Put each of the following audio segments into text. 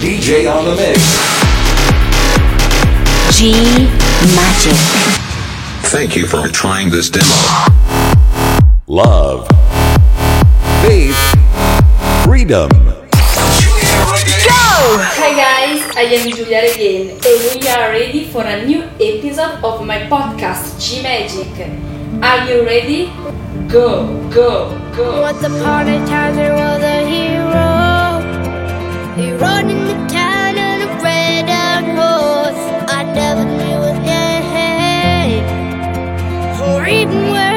DJ on the mix. G Magic. Thank you for trying this demo. Love. Faith. Freedom. Go! Hi guys, I am Julia again, and we are ready for a new episode of my podcast G Magic. Are you ready? Go, go, go. What's the party time? hero even worse.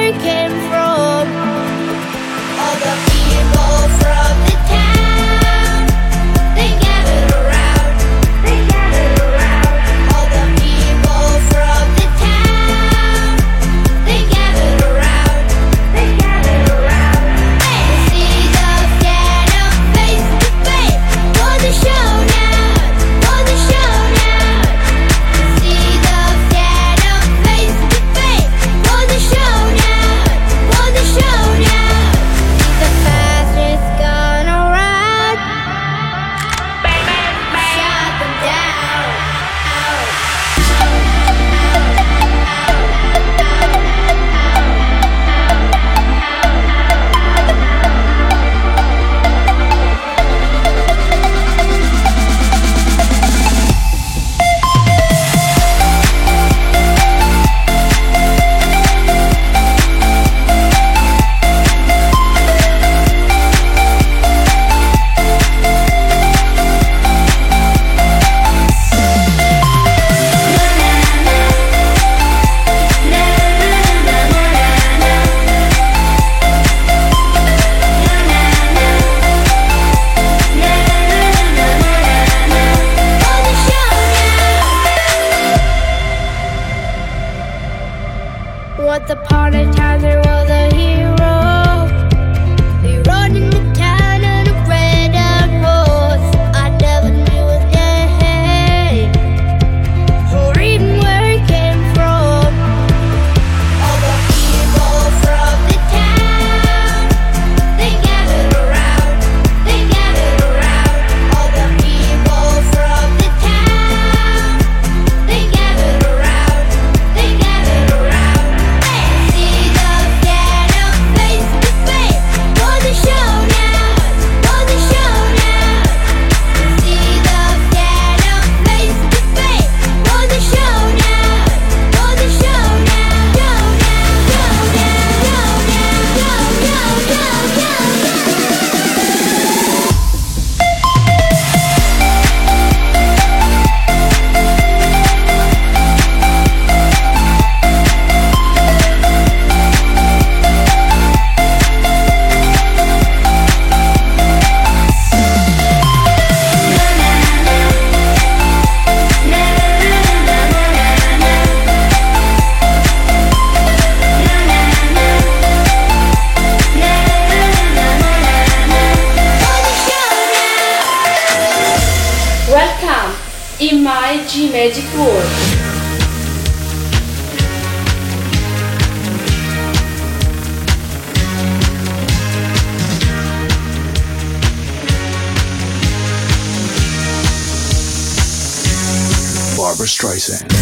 Tyson.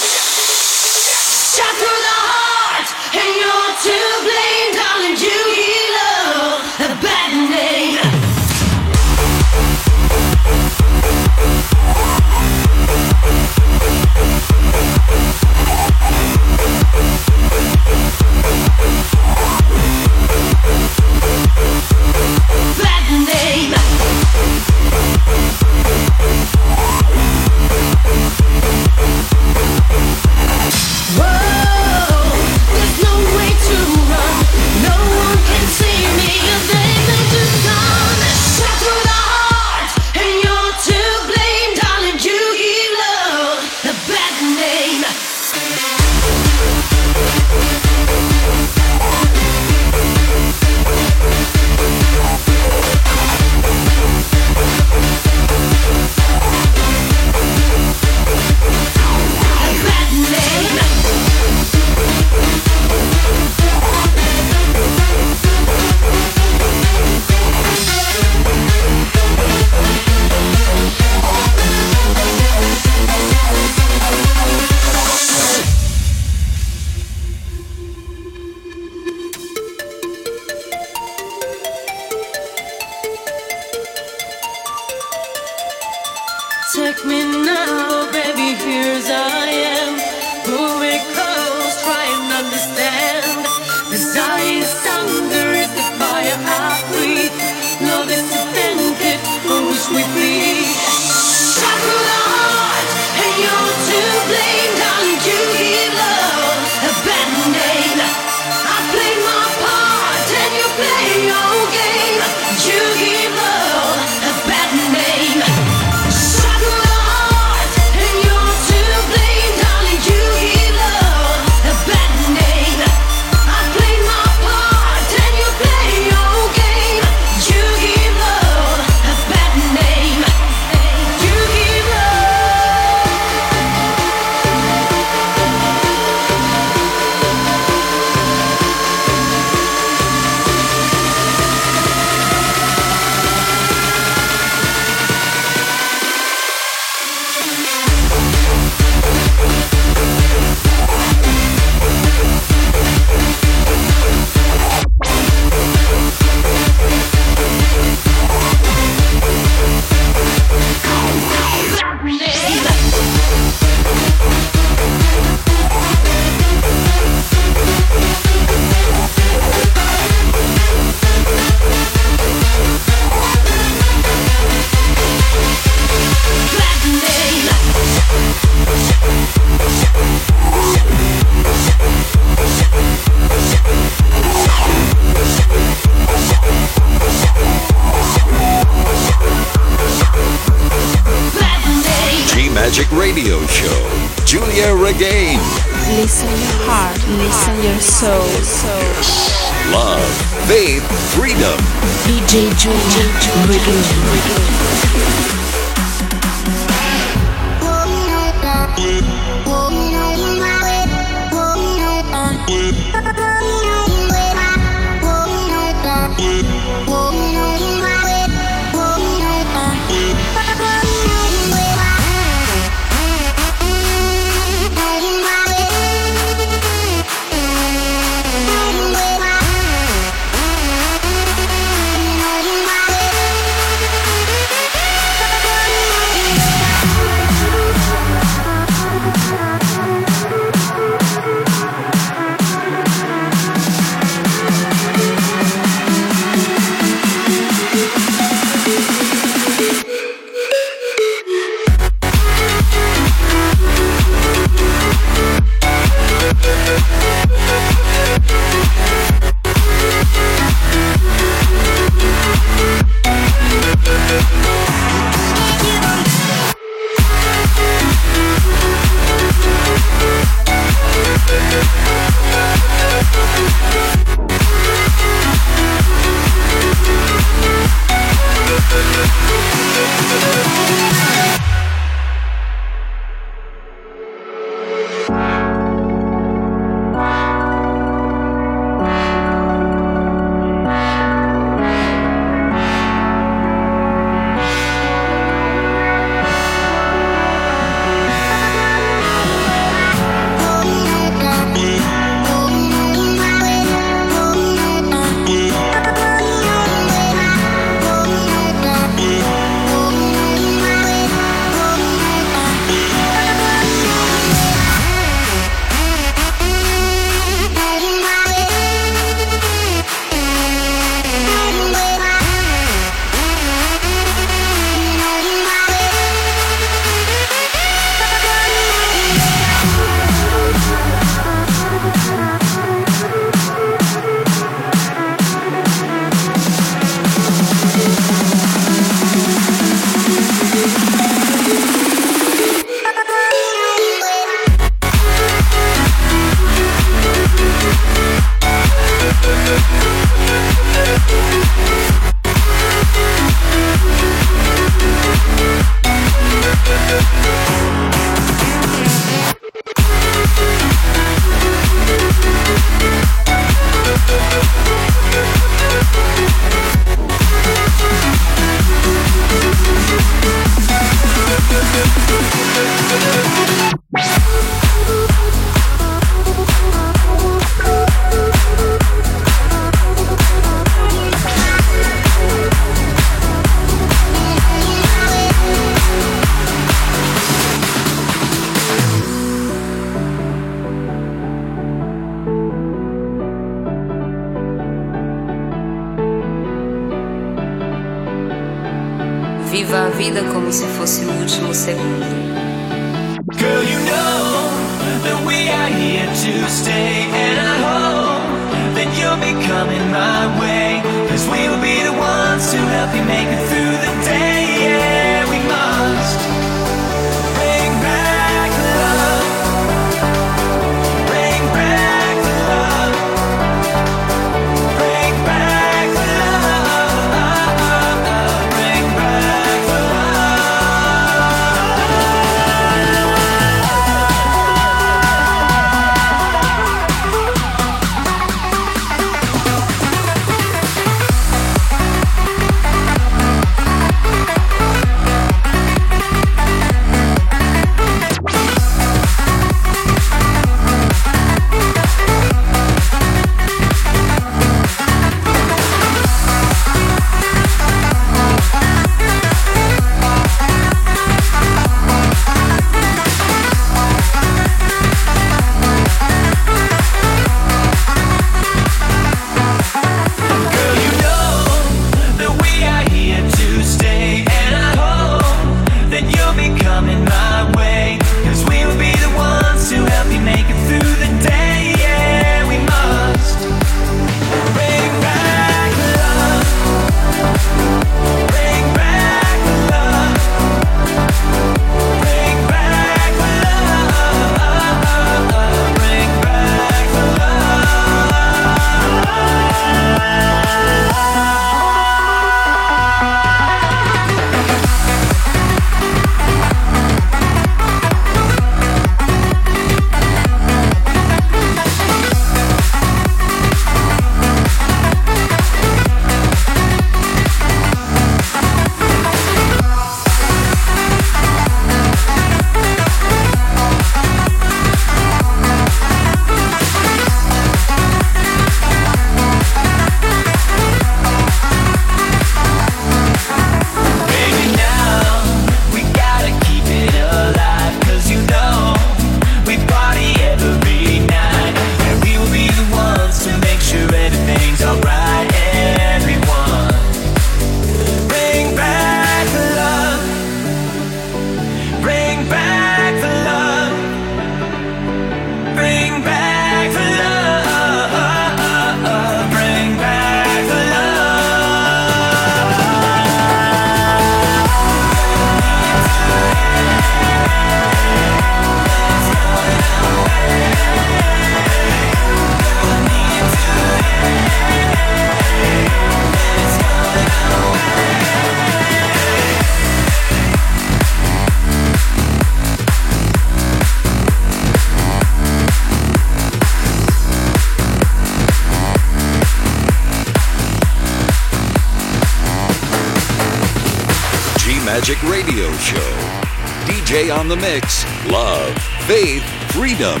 On the mix. Love, faith, freedom.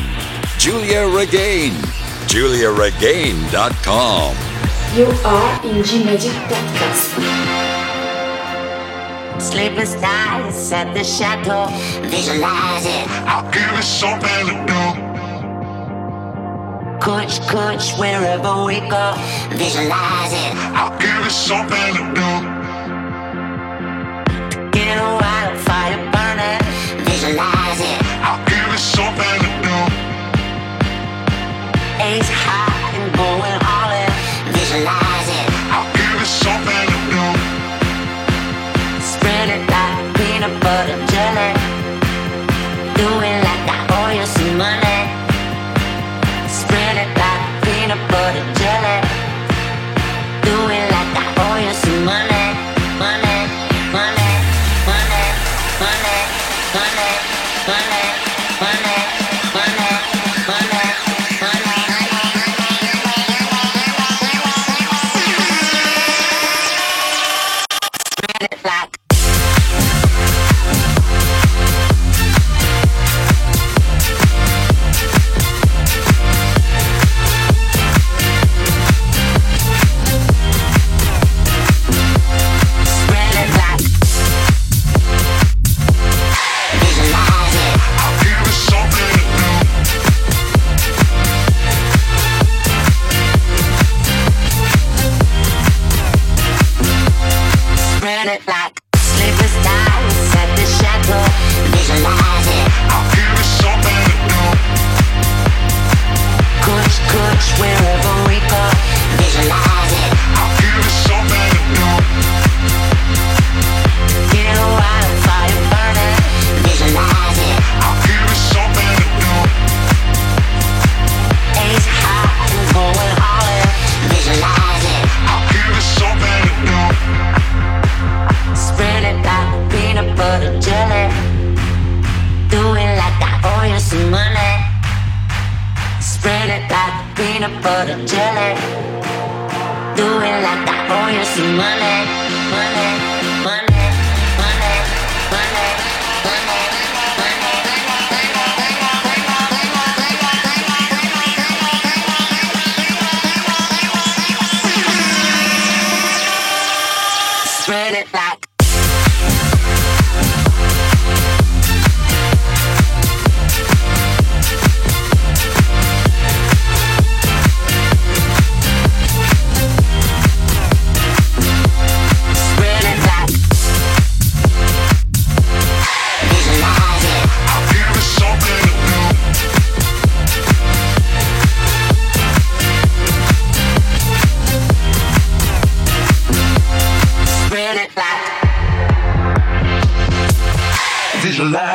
Giulia Regain. GiuliaRegain.com. You are in G Magic Podcast. Sleepless nights at the chateau. Visualize it. I'll give you something to do. Coach, coach, wherever we go. Visualize it. I'll give you something to do. It's hot and going all this Visualize.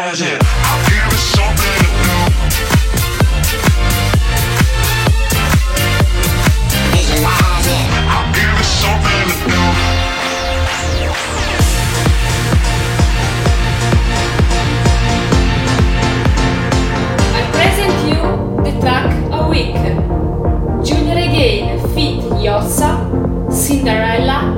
something something. I present you the track a week. Junior again, Fit Cinderella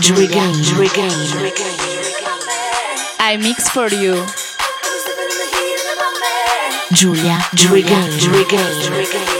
Dragon, Dragon. I mix for you. Julia, Julia, Julia, Julia.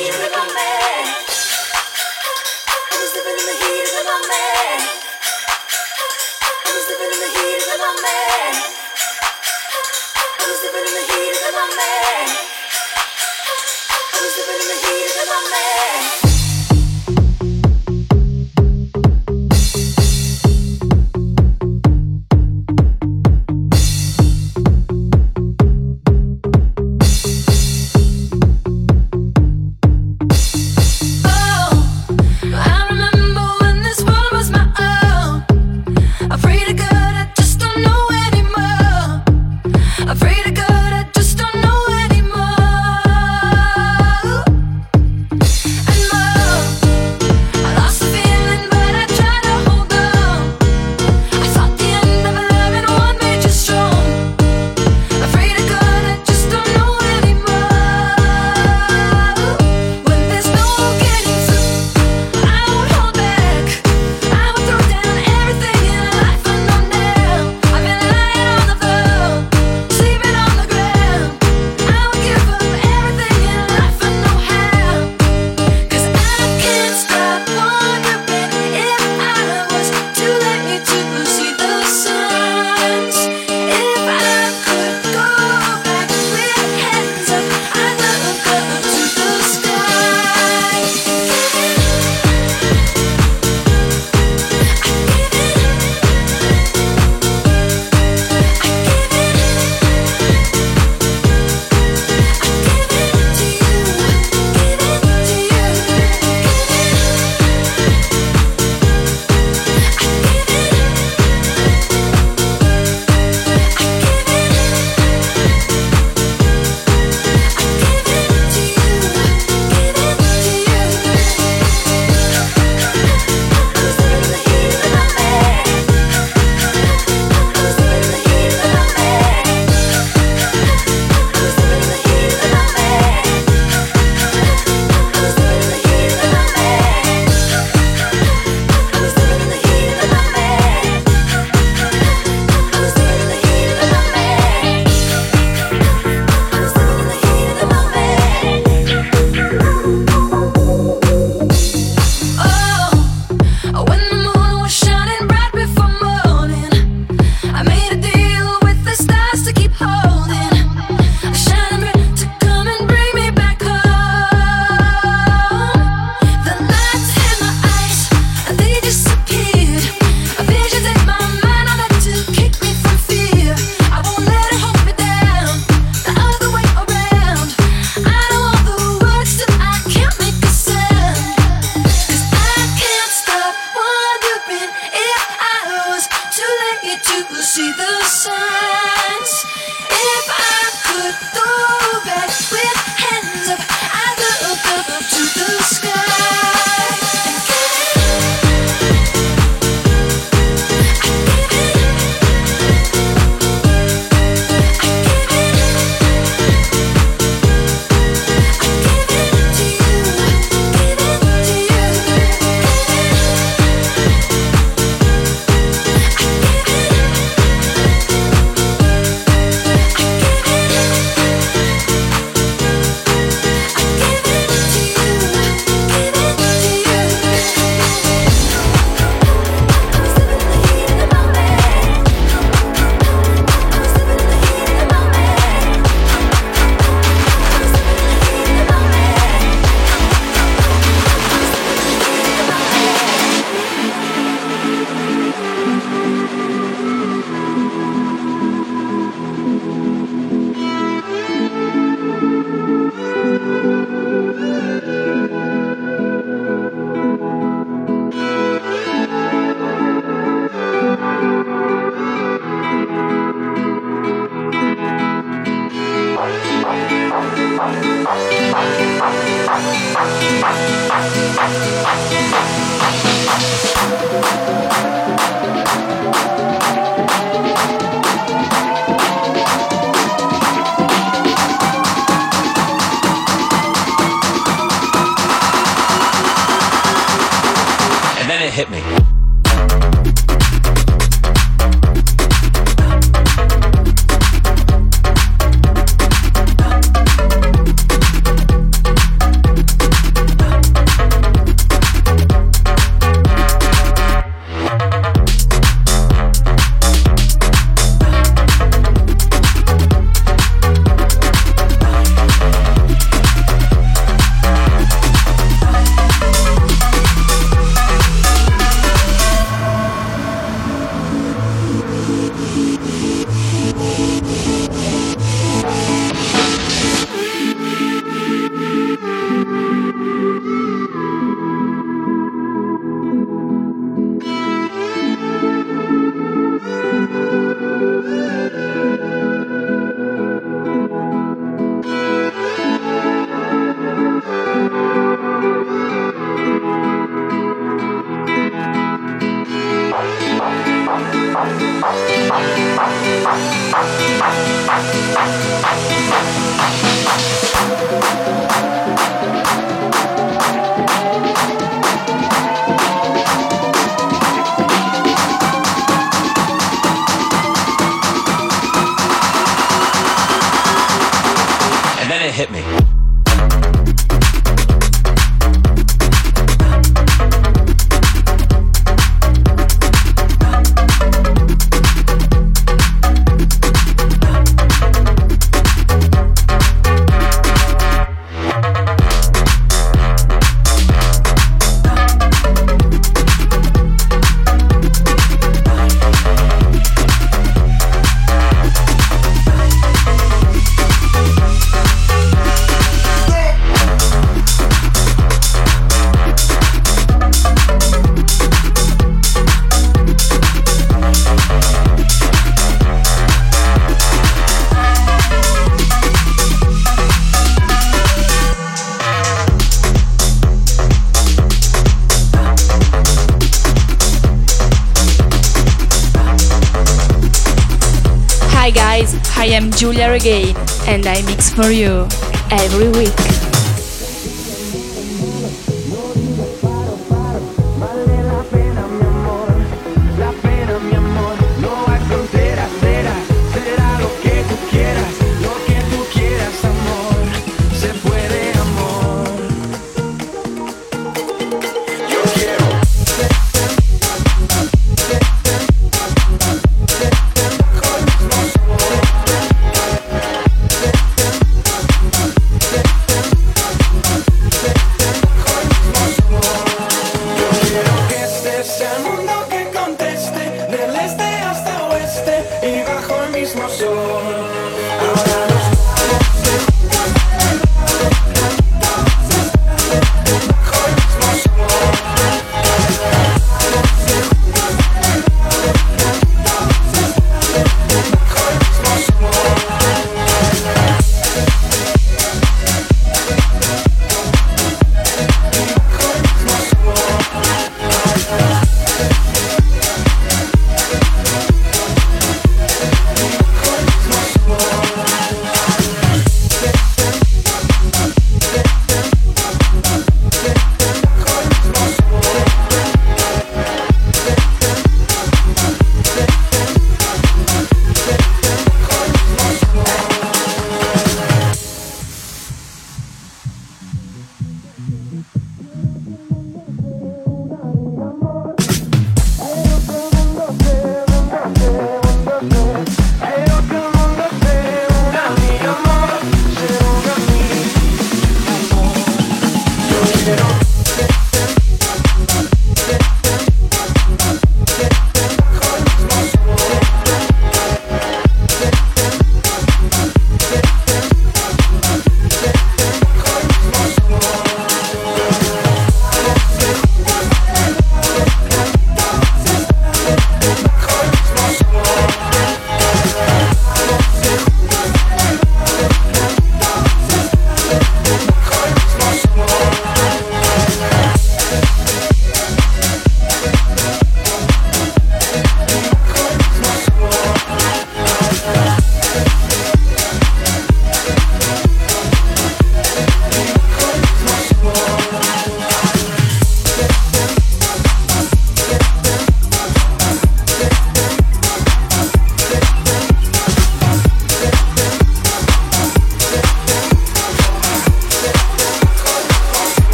Giulia Regain and I mix for you every week.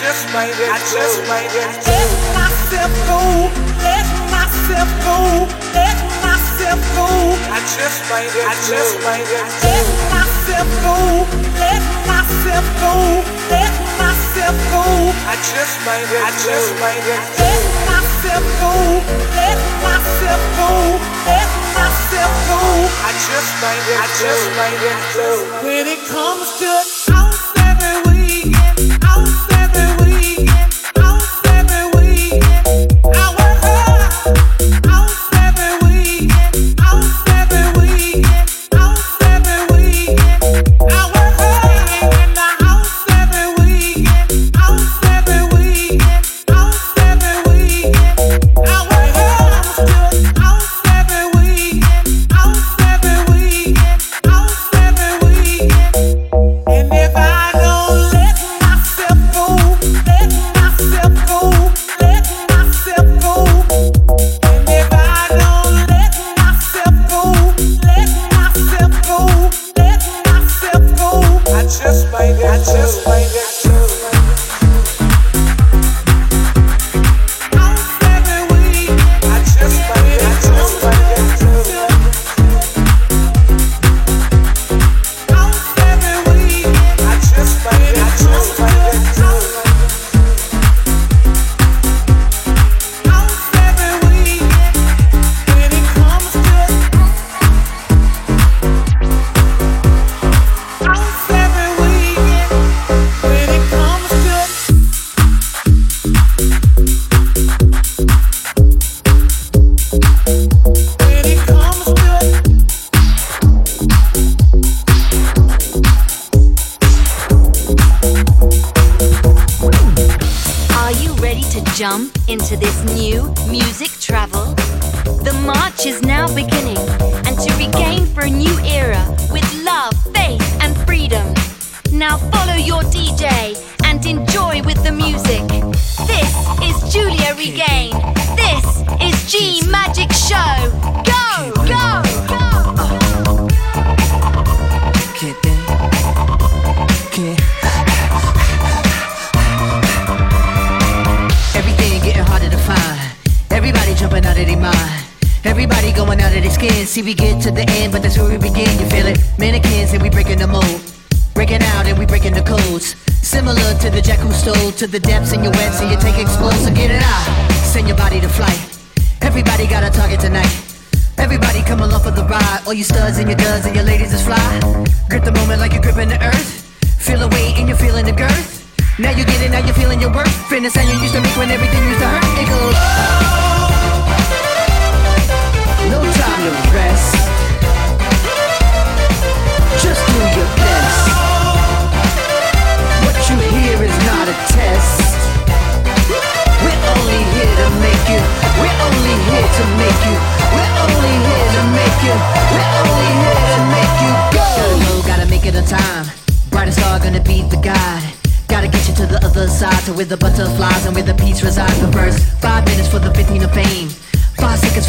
just made it. I just made it. Let myself go. Let myself go. Let myself go. I just made it. I just made it. Let myself go. Let myself go. Let myself go. I just made it. I just made it. Let myself go. Let myself go. Let myself go. I just made it. I just made it. When it comes to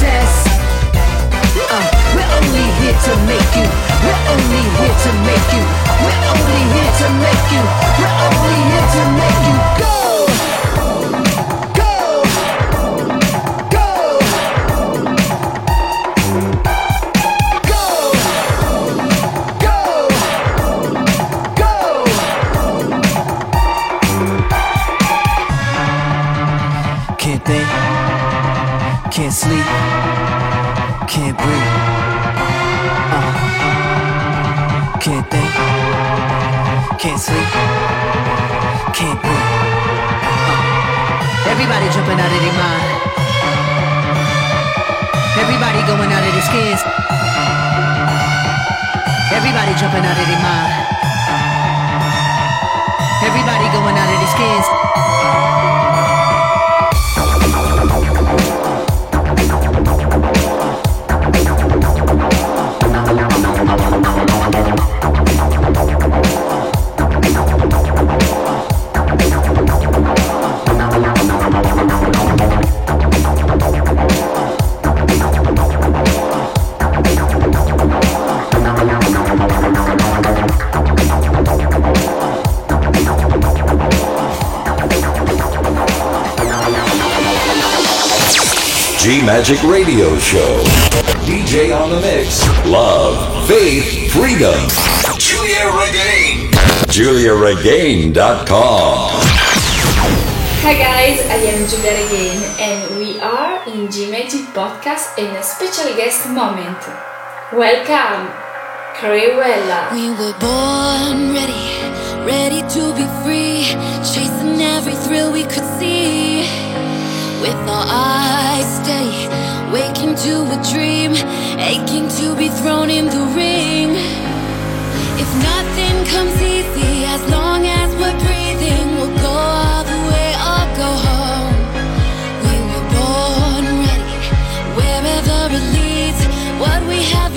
Test. Uh, we're only here to make you. We're only here to make you. We're only here to make you. We're only here to make you sleep, can't breathe. Uh, can't think, can't sleep, can't breathe. Uh, everybody jumping out of their mind. Everybody going out of their skins. Everybody jumping out of their mind. Everybody going out of their skins. G Magic Radio Show. DJ on the mix. Love, faith, freedom. Giulia Regain. GiuliaRegain.com. Hi guys, I am Giulia Regain and we are in G Magic Podcast in a special guest moment. Welcome, Krewella. We were born ready, ready to be free, chasing every thrill we could see. With our eyes steady, waking to a dream, aching to be thrown in the ring. If nothing comes easy, as long as we're breathing, we'll go all the way or go home. We were born ready, wherever it leads. What we have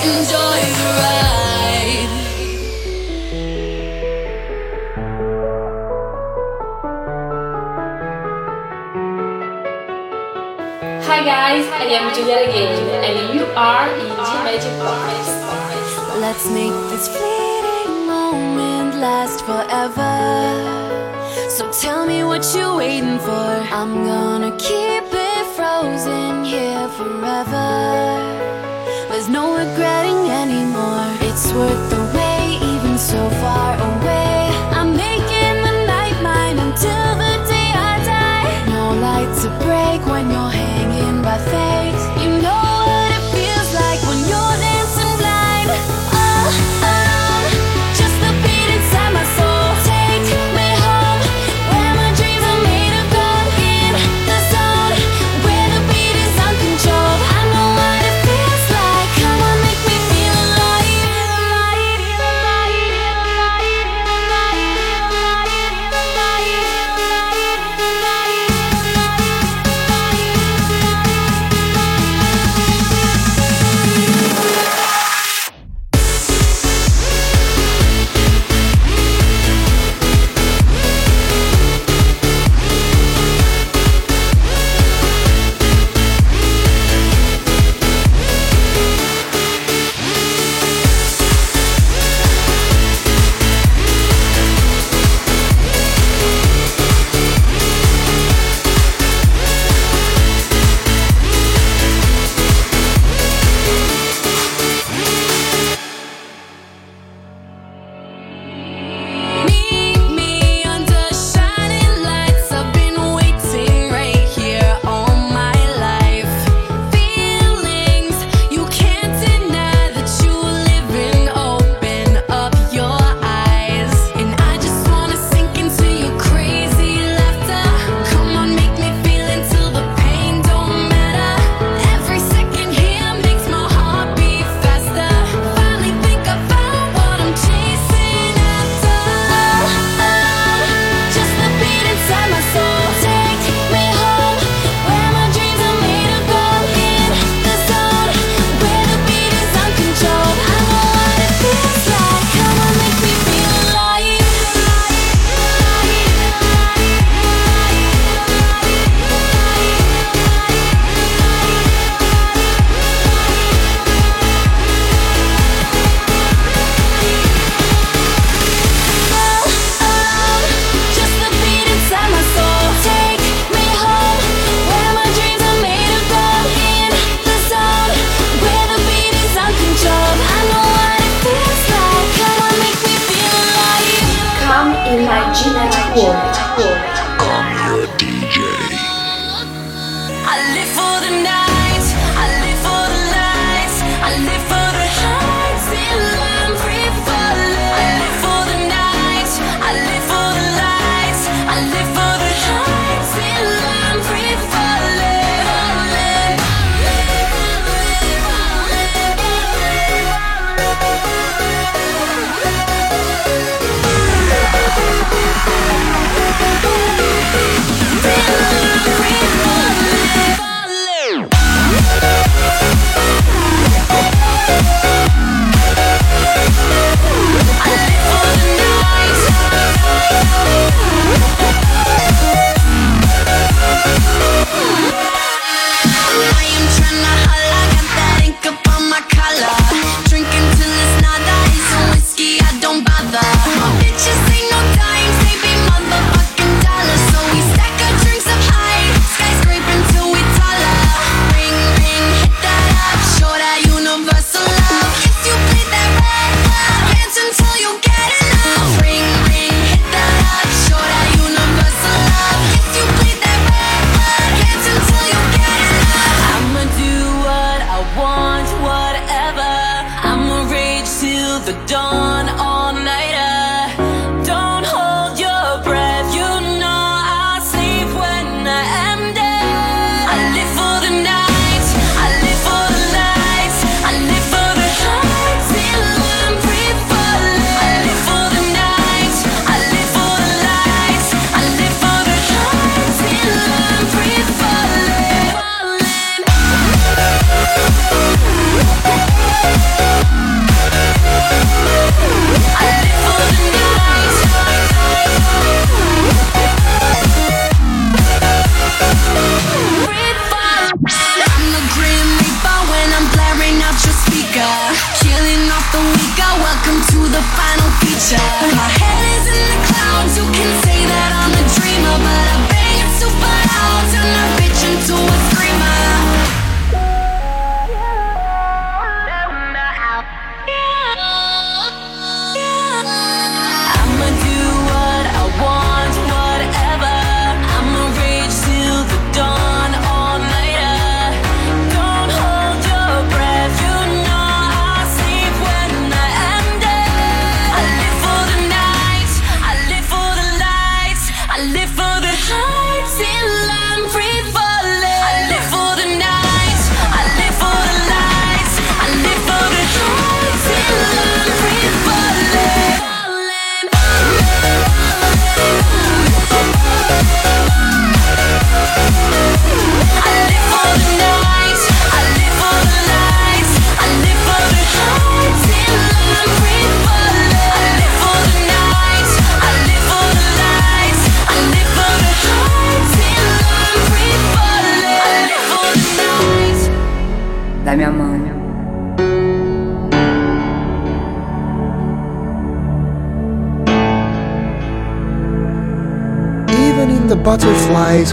Hi guys, I am Giulia Regain, and you are in the Magic Office. Let's make this fleeting moment last forever. So tell me what you're waiting for. I'm gonna keep it frozen here forever. There's no regretting anymore. It's worth the wait, even so far away.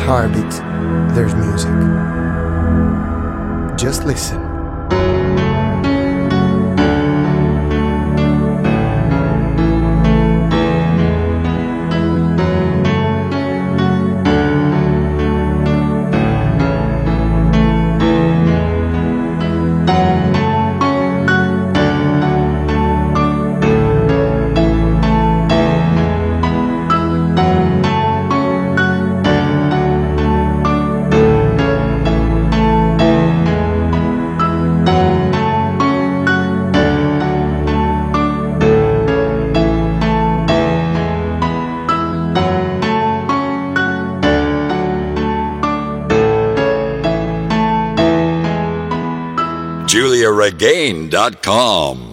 Heartbeat, there's music. Just listen. GiuliaRegain.com.